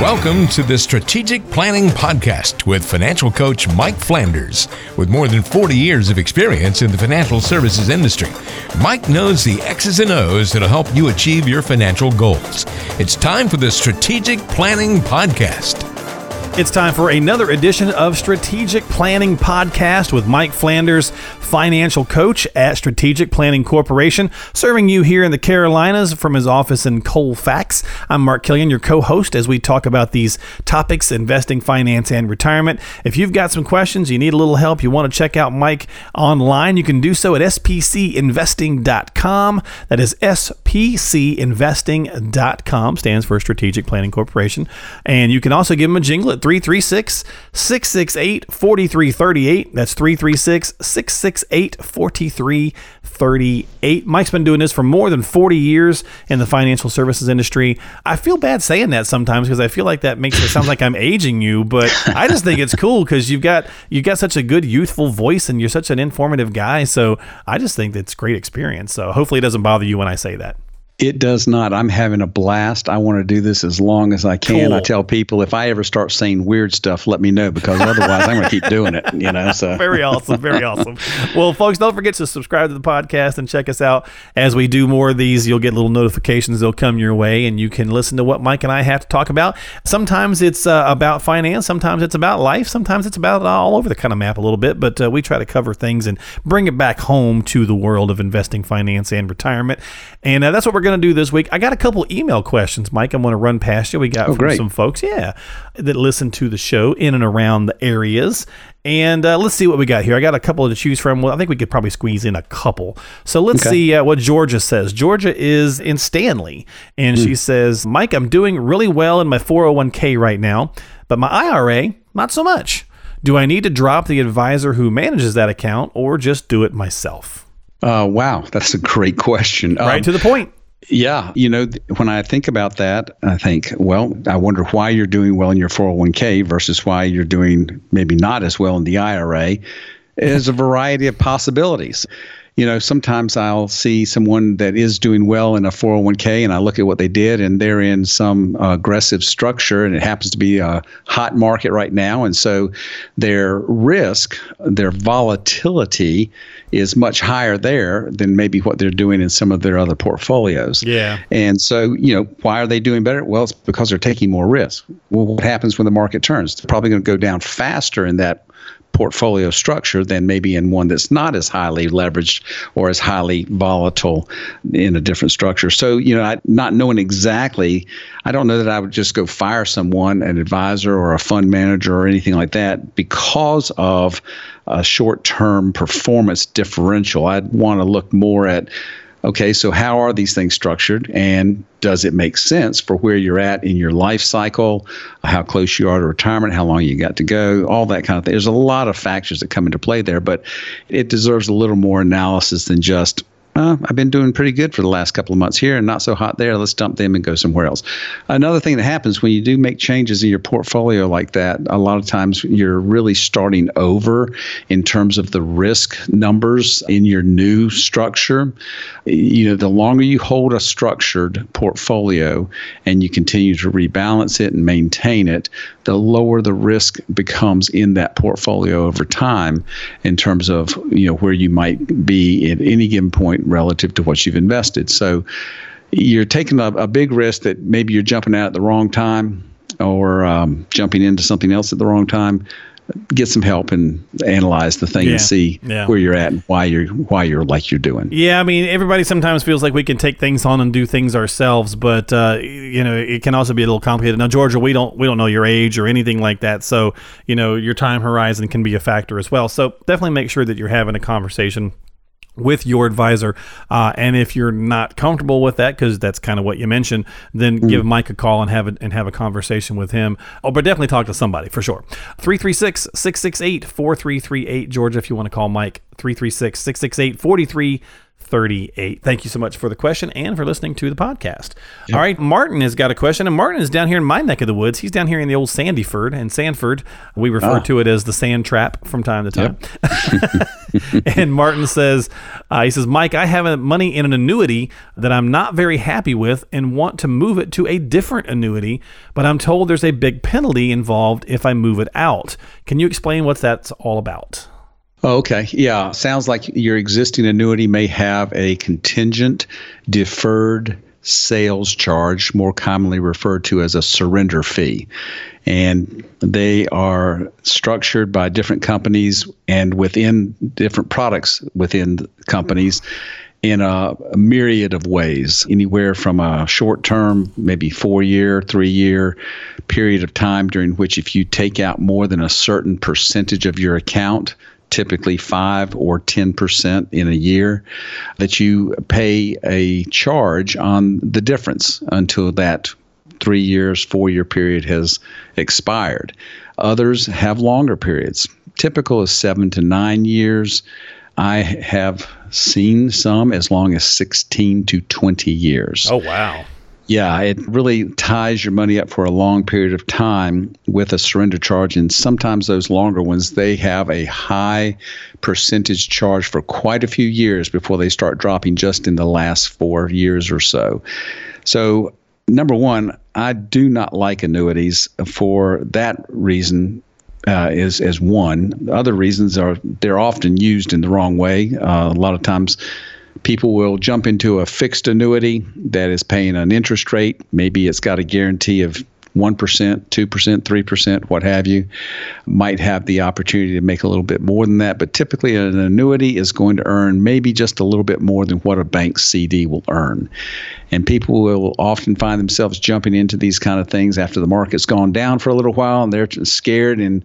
Welcome to the Strategic Planning Podcast with financial coach Mike Flanders. With more than 40 years of experience in the financial services industry, Mike knows the X's and O's that'll help you achieve your financial goals. It's time for the Strategic Planning Podcast. It's time for another edition of Strategic Planning Podcast with Mike Flanders, financial coach at Strategic Planning Corporation, serving you here in the Carolinas from his office in Colfax. I'm Mark Killian, your co host, as we talk about these topics investing, finance, and retirement. If you've got some questions, you need a little help, you want to check out Mike online, you can do so at spcinvesting.com. That is spcinvesting.com, stands for Strategic Planning Corporation. And you can also give him a jingle at 336 668 4338. That's 336 668 4338. Mike's been doing this for more than 40 years in the financial services industry. I feel bad saying that sometimes because I feel like that makes it sound like I'm aging you, but I just think it's cool because you've got you've got such a good youthful voice and you're such an informative guy. So I just think that's great experience. So hopefully it doesn't bother you when I say that. It does not. I'm having a blast. I want to do this as long as I can. Cool. I tell people if I ever start saying weird stuff, let me know because otherwise I'm going to keep doing it. You know, so very awesome, very awesome. Well, folks, don't forget to subscribe to the podcast and check us out as we do more of these. You'll get little notifications; they'll come your way, and you can listen to what Mike and I have to talk about. Sometimes it's uh, about finance, sometimes it's about life, sometimes it's about all over the kind of map a little bit. But uh, we try to cover things and bring it back home to the world of investing, finance, and retirement. And uh, that's what we're going to do this week. I got a couple email questions, Mike. I'm going to run past you. We got Oh, from great. some folks, yeah, that listen to the show in and around the areas. And uh, let's see what we got here. I got a couple to choose from. Well, I think we could probably squeeze in a couple. So let's Okay. see uh, what Georgia says. Georgia is in Stanley, and Hmm. she says, Mike, I'm doing really well in my 401k right now, but my IRA, not so much. Do I need to drop the advisor who manages that account or just do it myself? Uh, wow, that's a great question. Right Um, to the point. Yeah, you know, when I think about that, I think, well, I wonder why you're doing well in your 401k versus why you're doing maybe not as well in the IRA. Is a variety of possibilities. You know, sometimes I'll see someone that is doing well in a 401k and I look at what they did and they're in some uh, aggressive structure and it happens to be a hot market right now. And so their risk, their volatility is much higher there than maybe what they're doing in some of their other portfolios. Yeah. And so, you know, why are they doing better? Well, it's because they're taking more risk. Well, what happens when the market turns? They're probably going to go down faster in that portfolio structure than maybe in one that's not as highly leveraged or as highly volatile in a different structure. So, you know, I, not knowing exactly, I don't know that I would just go fire someone, an advisor or a fund manager or anything like that because of a short term performance differential. I'd want to look more at okay, so how are these things structured? And does it make sense for where you're at in your life cycle, how close you are to retirement, how long you got to go, all that kind of thing? There's a lot of factors that come into play there, but it deserves a little more analysis than just. Uh, I've been doing pretty good for the last couple of months here and not so hot there. Let's dump them and go somewhere else. Another thing that happens when you do make changes in your portfolio like that, a lot of times you're really starting over in terms of the risk numbers in your new structure. You know, the longer you hold a structured portfolio and you continue to rebalance it and maintain it, the lower the risk becomes in that portfolio over time in terms of, you know, where you might be at any given point relative to what you've invested. So you're taking a, a big risk that maybe you're jumping out at the wrong time or um, jumping into something else at the wrong time. Get some help and analyze the thing Yeah, and see yeah. where you're at and why you're why you're like you're doing. Yeah, I mean, everybody sometimes feels like we can take things on and do things ourselves, but uh, you know, it can also be a little complicated. Now, Georgia, we don't we don't know your age or anything like that, so you know, your time horizon can be a factor as well. So definitely make sure that you're having a conversation with your advisor. Uh, and if you're not comfortable with that, because that's kind of what you mentioned, then give Mike a call and have a, and have a conversation with him. Oh, but definitely talk to somebody for sure. 336 668 4338. Georgia, if you want to call Mike, 336 668 4338. 38. Thank you so much for the question and for listening to the podcast. Yep. All right, Martin has got a question, and Martin is down here in my neck of the woods. He's down here in the old Sandyford and Sanford. We refer ah. to it as the sand trap from time to time. Yep. and Martin says, uh, he says, Mike, I have money in an annuity that I'm not very happy with and want to move it to a different annuity, but I'm told there's a big penalty involved if I move it out. Can you explain what that's all about? Oh, okay. Yeah. Sounds like your existing annuity may have a contingent deferred sales charge, more commonly referred to as a surrender fee. And they are structured by different companies and within different products within companies in a, myriad of ways, anywhere from a short term, maybe four year, three year period of time during which if you take out more than a certain percentage of your account, typically 5 or 10% in a year, that you pay a charge on the difference until that three years, four year period has expired. Others have longer periods. Typical is seven to nine years. I have seen some as long as 16 to 20 years. Oh, wow. Yeah, it really ties your money up for a long period of time with a surrender charge. And sometimes those longer ones, they have a high percentage charge for quite a few years before they start dropping just in the last four years or so. So, number one, I do not like annuities for that reason. Uh, is as one. Other reasons are they're often used in the wrong way. Uh, a lot of times, people will jump into a fixed annuity that is paying an interest rate. Maybe it's got a guarantee of 1%, 2%, 3%, what have you, might have the opportunity to make a little bit more than that. But typically, an annuity is going to earn maybe just a little bit more than what a bank CD will earn. And people will often find themselves jumping into these kind of things after the market's gone down for a little while and they're scared and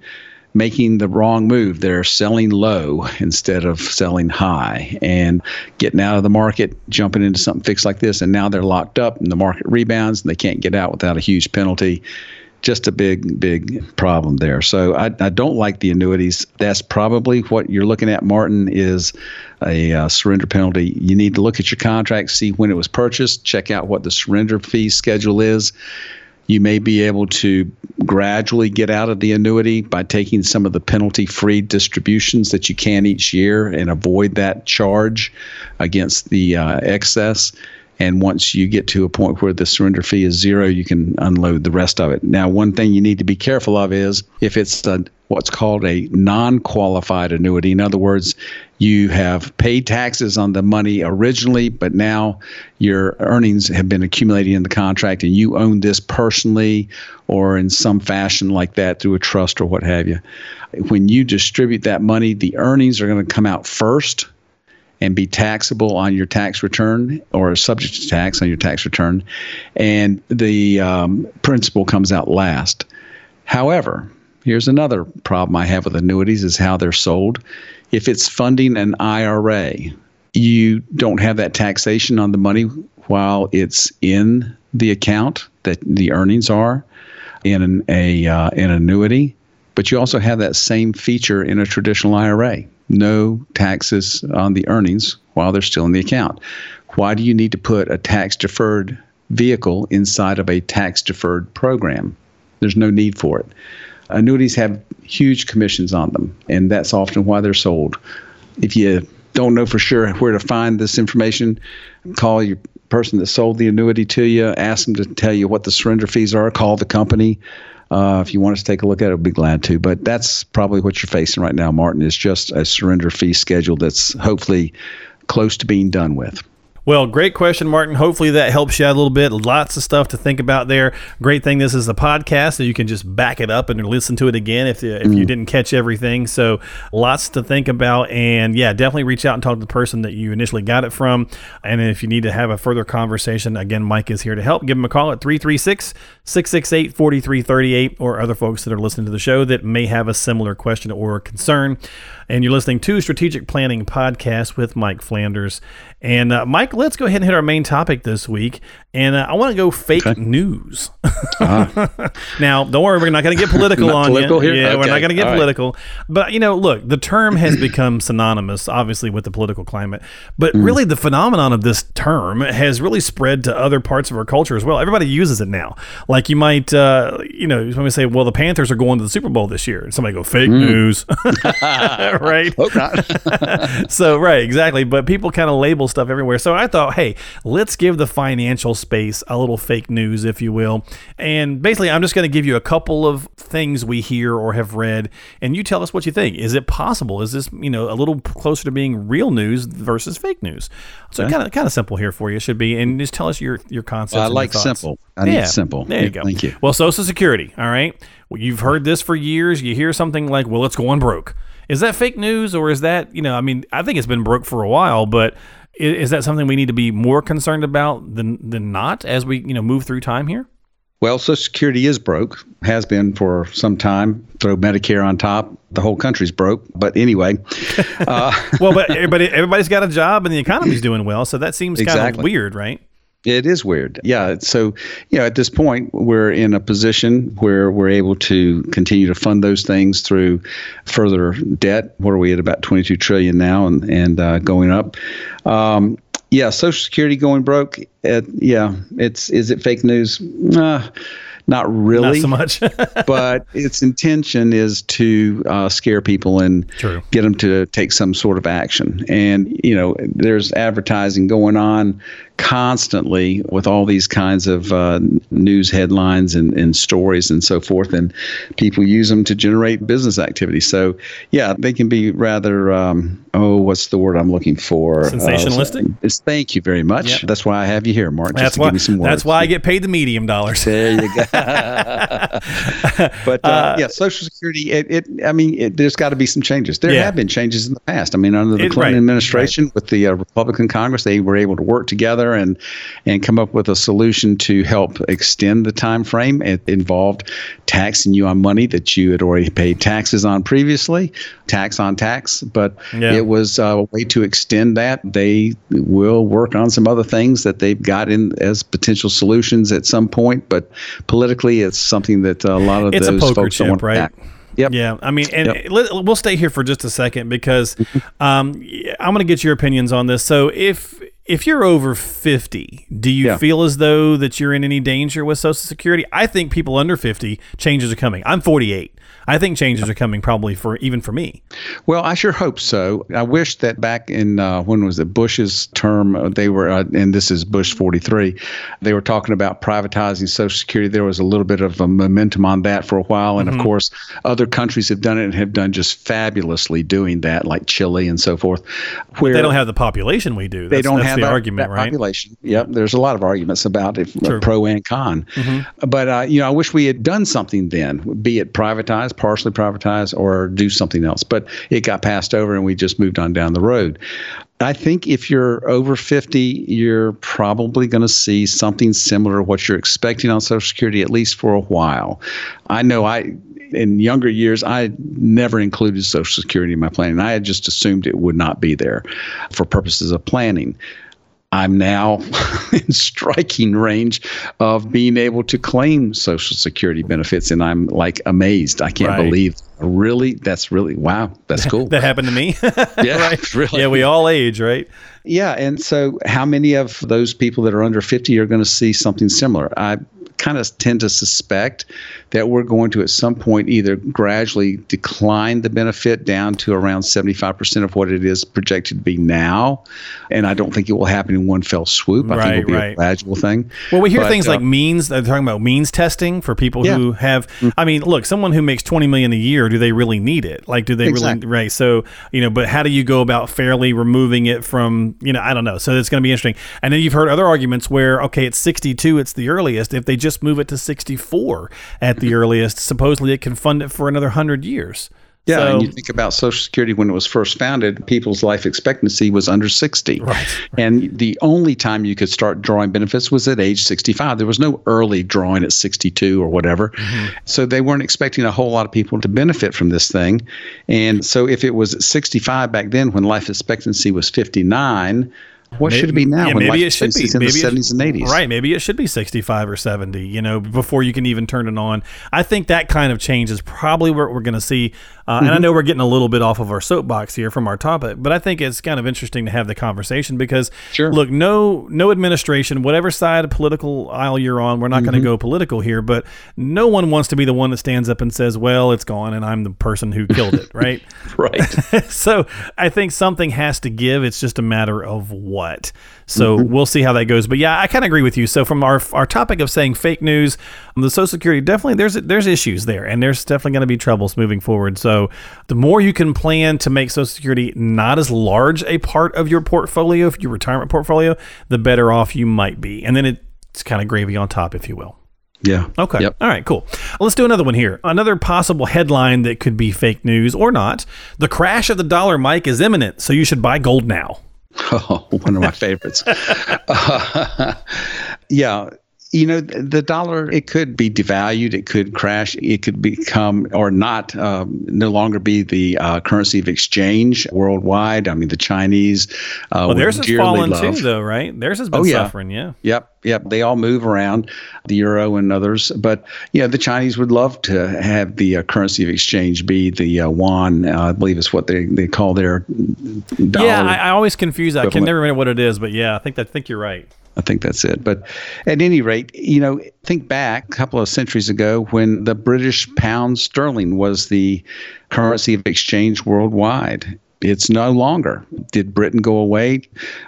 making the wrong move. They're selling low instead of selling high and getting out of the market, jumping into something fixed like this. And now they're locked up and the market rebounds and they can't get out without a huge penalty. Just a big, big problem there. So I, I don't like the annuities. That's probably what you're looking at, Martin, is a uh, surrender penalty. You need to look at your contract, see when it was purchased, check out what the surrender fee schedule is you may be able to gradually get out of the annuity by taking some of the penalty free distributions that you can each year and avoid that charge against the uh, excess. And once you get to a point where the surrender fee is zero, you can unload the rest of it. Now, one thing you need to be careful of is if it's a, what's called a non qualified annuity. In other words, you have paid taxes on the money originally, but now your earnings have been accumulating in the contract and you own this personally or in some fashion like that through a trust or what have you. When you distribute that money, the earnings are going to come out first and be taxable on your tax return or subject to tax on your tax return, and the um, principal comes out last. However, here's another problem I have with annuities is how they're sold. If it's funding an IRA, you don't have that taxation on the money while it's in the account that the earnings are in an, a uh, an annuity, but you also have that same feature in a traditional IRA no taxes on the earnings while they're still in the account. Why do you need to put a tax deferred vehicle inside of a tax deferred program? There's no need for it. Annuities have huge commissions on them, and that's often why they're sold. If you don't know for sure where to find this information, call your person that sold the annuity to you, ask them to tell you what the surrender fees are, call the company. Uh, if you want us to take a look at it, we'd be glad to. But that's probably what you're facing right now, Martin, is just a surrender fee schedule that's hopefully close to being done with. Well, great question, Martin. Hopefully that helps you out a little bit. Lots of stuff to think about there. Great thing this is a podcast, so you can just back it up and listen to it again if, if mm. you didn't catch everything. So lots to think about. And yeah, definitely reach out and talk to the person that you initially got it from. And if you need to have a further conversation, again, Mike is here to help. Give him a call at 336 668 4338 or other folks that are listening to the show that may have a similar question or concern. And you're listening to Strategic Planning Podcast with Mike Flanders. And uh, Mike, let's go ahead and hit our main topic this week. And uh, I want to go fake okay. news. uh-huh. now, don't worry, we're not going to get political on political you. Here? Yeah, okay. we're not going to get All political. Right. But you know, look, the term has become synonymous, obviously, with the political climate. But mm. really, the phenomenon of this term has really spread to other parts of our culture as well. Everybody uses it now. Like you might, uh, you know, when we say, "Well, the Panthers are going to the Super Bowl this year," and somebody go, "Fake mm. news," right? Hope not. so, right, exactly. But people kind of label stuff everywhere. So I thought, hey, let's give the financial space a little fake news, if you will. And basically, I'm just going to give you a couple of things we hear or have read, and you tell us what you think. Is it possible? Is this, you know, a little closer to being real news versus fake news? So kind of kind of simple here for you should be, and just tell us your your concepts. Well, I like simple. I yeah, need simple. There you go. Thank you. Well, Social Security. All right. Well, you've heard this for years. You hear something like, "Well, it's going broke." Is that fake news, or is that you know? I mean, I think it's been broke for a while, but is, that something we need to be more concerned about than than not as we you know move through time here? Well, Social Security is broke, has been for some time. Throw Medicare on top, the whole country's broke. But anyway, uh, well, but everybody everybody's got a job and the economy's doing well, so that seems exactly. kind of weird, right? It is weird. Yeah. So, you know, at this point, we're in a position where we're able to continue to fund those things through further debt. What are we at about 22 trillion now and, and uh, going up? Um, yeah, Social Security going broke. Uh, yeah, it's is it fake news? Uh, not really, not so much. but its intention is to uh, scare people and True. get them to take some sort of action. And you know, there's advertising going on constantly with all these kinds of uh, news headlines and, and stories and so forth, and people use them to generate business activity. So, yeah, they can be rather, um, oh, what's the word I'm looking for? Sensationalistic. Uh, thank you very much. Yep. That's why I have you here, Mark. That's why. That's why I get paid the medium dollars. There you go. but uh, uh, yeah, Social Security. It, it I mean, it, there's got to be some changes. There yeah. have been changes in the past. I mean, under the it, Clinton right, administration right. with the uh, Republican Congress, they were able to work together together and and come up with a solution to help extend the time frame. It involved taxing you on money that you had already paid taxes on previously, tax on tax. But yeah. it was a way to extend that. They will work on some other things that they've got in as potential solutions at some point. But politically, it's something that a lot of it's those folks chip, don't want right? Back. Yep. Yeah. I mean, and yep. let, we'll stay here for just a second because um, I'm going to get your opinions on this. So if if you're over 50, do you yeah. feel as though that you're in any danger with Social Security? I think people under 50 changes are coming. I'm 48. I think changes are coming probably for even for me. Well, I sure hope so. I wish that back in uh, when was it Bush's term, uh, they were, uh, and this is Bush 43, they were talking about privatizing Social Security. There was a little bit of a momentum on that for a while, and mm-hmm. of course, other countries have done it and have done just fabulously doing that, like Chile and so forth. Where but they don't have the population we do. That's, they don't that's the argument, right? population. Yep, there's a lot of arguments about it, pro and con. Mm-hmm. But uh, you know, I wish we had done something then, be it privatized partially privatized, or do something else. But it got passed over and we just moved on down the road. I think if you're over 50, you're probably going to see something similar to what you're expecting on Social Security, at least for a while. I know I in younger years, I never included Social Security in my planning. I had just assumed it would not be there for purposes of planning. I'm now in striking range of being able to claim Social Security benefits, and I'm like amazed. I can't right. believe really that's really wow that's cool. that happened to me. yeah, right? really. Yeah, we all age, right? Yeah, and so how many of those people that are under 50 are going to see something similar? I kind of tend to suspect that we're going to at some point either gradually decline the benefit down to around 75% of what it is projected to be now. And I don't think it will happen in one fell swoop. I right, think it'll be right. a gradual thing. Well, we hear but, things uh, like means, they're talking about means testing for people yeah. who have, mm-hmm. I mean, look, someone who makes 20 million a year, do they really need it? Like, do they exactly. really, right? So, you know, but how do you go about fairly removing it from, you know, I don't know. So it's going to be interesting. And then you've heard other arguments where, okay, it's 62, it's the earliest. If they just move it to 64 at the earliest, supposedly it can fund it for another 100 years. Yeah, so, and you think about Social Security when it was first founded, people's life expectancy was under 60. Right. And the only time you could start drawing benefits was at age 65. There was no early drawing at 62 or whatever. Mm-hmm. So they weren't expecting a whole lot of people to benefit from this thing. And so if it was at 65 back then when life expectancy was 59, What should it be now? Yeah, maybe it should be. in Maybe the seventies and eighties. Right. Maybe it should be 65 or 70, you know, before you can even turn it on. I think that kind of change is probably what we're going to see. Uh, And I know we're getting a little bit off of our soapbox here from our topic, but I think it's kind of interesting to have the conversation because, Sure. look, no, no administration, whatever side of political aisle you're on, we're not going to go political here, but no one wants to be the one that stands up and says, well, it's gone and I'm the person who killed it, right? Right. so I think something has to give. It's just a matter of what. So Mm-hmm. we'll see how that goes. But yeah, I kind of agree with you. So from our our topic of saying fake news, the Social Security definitely there's there's issues there, and there's definitely going to be troubles moving forward. So the more you can plan to make Social Security not as large a part of your portfolio, your retirement portfolio, the better off you might be. And then it's kind of gravy on top, if you will. Yeah. Okay. Yep. All right, cool. Let's do another one here. Another possible headline that could be fake news or not. The crash of the dollar, Mike, is imminent, so you should buy gold now. Oh, one of my favorites. Uh, yeah. You know, the dollar, it could be devalued, it could crash, it could become or not, um, no longer be the uh, currency of exchange worldwide. I mean, the Chinese. Uh, Well, theirs has fallen love- too, though, right? Theirs has been Oh, yeah. suffering, yeah. Yep, yep. They all move around, the euro and others. But yeah, the Chinese would love to have the uh, currency of exchange be the uh, yuan. Uh, I believe is what they, they call their dollar. Yeah, I, I always confuse that. I can never remember what it is, but yeah, I think that, I think you're right. I think that's it. But at any rate, you know, think back a couple of centuries ago when the British pound sterling was the currency of exchange worldwide. It's no longer. Did Britain go away?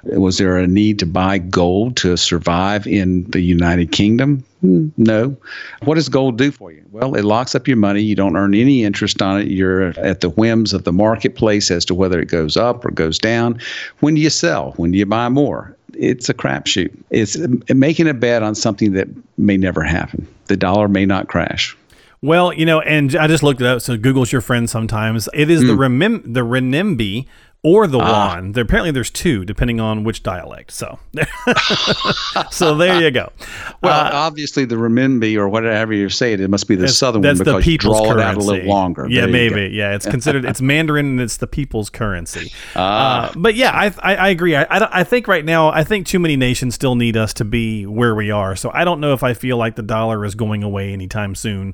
Was there a need to buy gold to survive in the United Kingdom? No. What does gold do for you? Well, it locks up your money. You don't earn any interest on it. You're at the whims of the marketplace as to whether it goes up or goes down. When do you sell? When do you buy more? It's a crapshoot. It's making a bet on something that may never happen. The dollar may not crash. Well, you know, and I just looked it up. So Google's your friend sometimes. It is Hmm. the remim- the renminbi or the Ah. yuan. There apparently there's two depending on which dialect. So, so there you go. Well, obviously the renminbi or whatever you say it, it must be the southern that's one the because you people's draw currency. it out a little longer. Yeah, There maybe. Yeah, it's considered it's Mandarin and it's the people's currency. Ah. Uh, but yeah, I I, I agree. I, I I think right now I think too many nations still need us to be where we are. So I don't know if I feel like the dollar is going away anytime soon.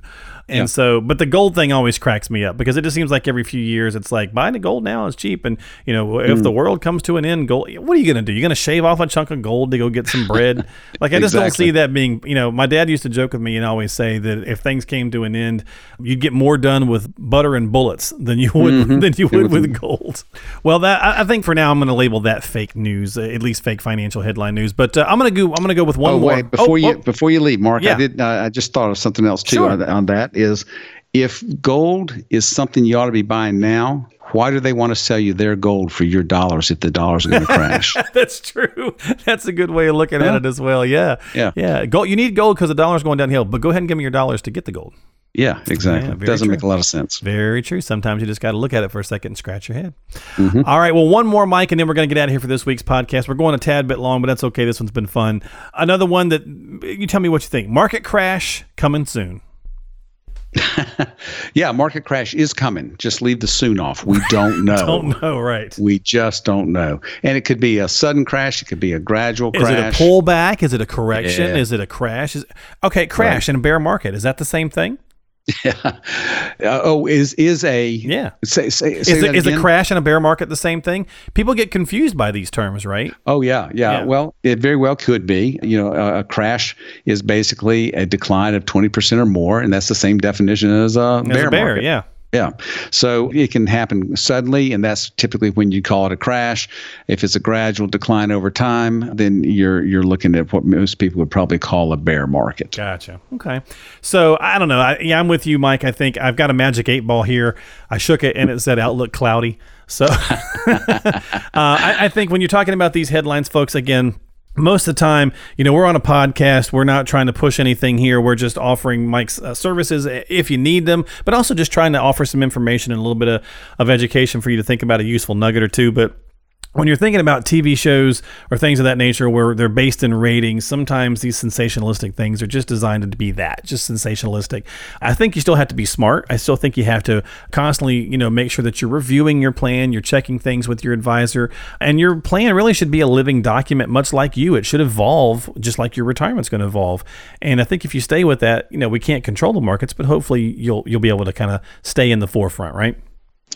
And Yeah. so, but the gold thing always cracks me up because it just seems like every few years it's like buying the gold now is cheap. And you know, if Mm. the world comes to an end, gold. What are you gonna do? You're gonna shave off a chunk of gold to go get some bread? like I just don't see that being. You know, my dad used to joke with me and always say that if things came to an end, you'd get more done with butter and bullets than you would Mm-hmm. than you would with gold. Well, that I I think for now I'm going to label that fake news, uh, at least fake financial headline news. But uh, I'm going to go. I'm going to go with one Oh more. wait, before Oh, you oh, before you leave, Mark, Yeah. I did. Uh, I just thought of something else too Sure. on, on that. Is if gold is something you ought to be buying now, why do they want to sell you their gold for your dollars if the dollars are going to crash? that's true. That's a good way of looking at it as well. Yeah. Yeah. Yeah. Gold. You need gold because the dollar's going downhill. But go ahead and give me your dollars to get the gold. yeah, exactly. Yeah, Doesn't true. make a lot of sense. Very true. Sometimes you just got to look at it for a second and scratch your head. Mm-hmm. All right. Well, one more, Mike, and then we're going to get out of here for this week's podcast. We're going a tad bit long, but that's okay. This one's been fun. Another one that you tell me what you think. Market crash coming soon. Yeah, market crash is coming. Just leave the soon off. We don't know. Don't know, right? We just don't know. And it could be a sudden crash. It could be a gradual crash. Is it a pullback? Is it a correction? Yeah. Is it a crash? Is okay, crash in a bear market. Is that the same thing? Uh, oh, is is a Yeah. Say, say, Is, say it, that is a crash and a bear market the same thing? People get confused by these terms, right? Oh yeah, yeah, Yeah. Well, it very well could be. You know, a, a crash is basically a decline of twenty percent or more, and that's the same definition as a As bear, a bear, market. yeah. Yeah. So it can happen suddenly, and that's typically when you call it a crash. If it's a gradual decline over time, then you're you're looking at what most people would probably call a bear market. Gotcha. Okay. So I don't know. I, yeah, I'm with you, Mike. I think I've got a magic eight ball here. I shook it and it said outlook cloudy. So uh, I, I think when you're talking about these headlines, folks, again, most of the time, you know, we're on a podcast. We're not trying to push anything here. We're just offering Mike's uh, services if you need them, but also just trying to offer some information and a little bit of, of education for you to think about a useful nugget or two. But when you're thinking about TV shows or things of that nature where they're based in ratings, sometimes these sensationalistic things are just designed to be that, just sensationalistic. I think you still have to be smart. I still think you have to constantly, you know, make sure that you're reviewing your plan, you're checking things with your advisor, and your plan really should be a living document, much like you. It should evolve just like your retirement's going to evolve. And I think if you stay with that, you know, we can't control the markets, but hopefully you'll you'll be able to kind of stay in the forefront, right?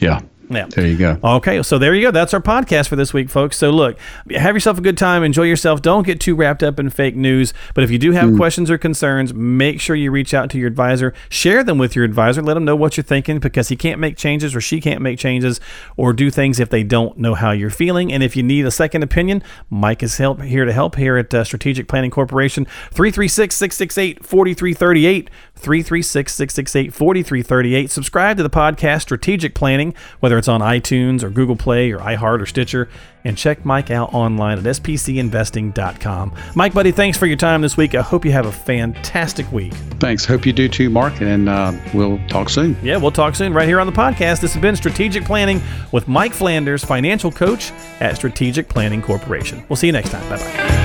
Yeah. Yeah. There you go. Okay, so there you go. That's our podcast for this week, folks. So look, have yourself a good time, enjoy yourself. Don't get too wrapped up in fake news. But if you do have mm. questions or concerns, make sure you reach out to your advisor. Share them with your advisor. Let them know what you're thinking because he can't make changes or she can't make changes or do things if they don't know how you're feeling. And if you need a second opinion, Mike is help here to help here at uh, Strategic Planning Corporation. 336 668 4338. 336 668 4338. Subscribe to the podcast Strategic Planning, whether it's on iTunes or Google Play or iHeart or Stitcher, and check Mike out online at spcinvesting.com. Mike, buddy, thanks for your time this week. I hope you have a fantastic week. Thanks. Hope you do too, Mark, and uh, we'll talk soon. Yeah, we'll talk soon right here on the podcast. This has been Strategic Planning with Mike Flanders, financial coach at Strategic Planning Corporation. We'll see you next time. Bye bye.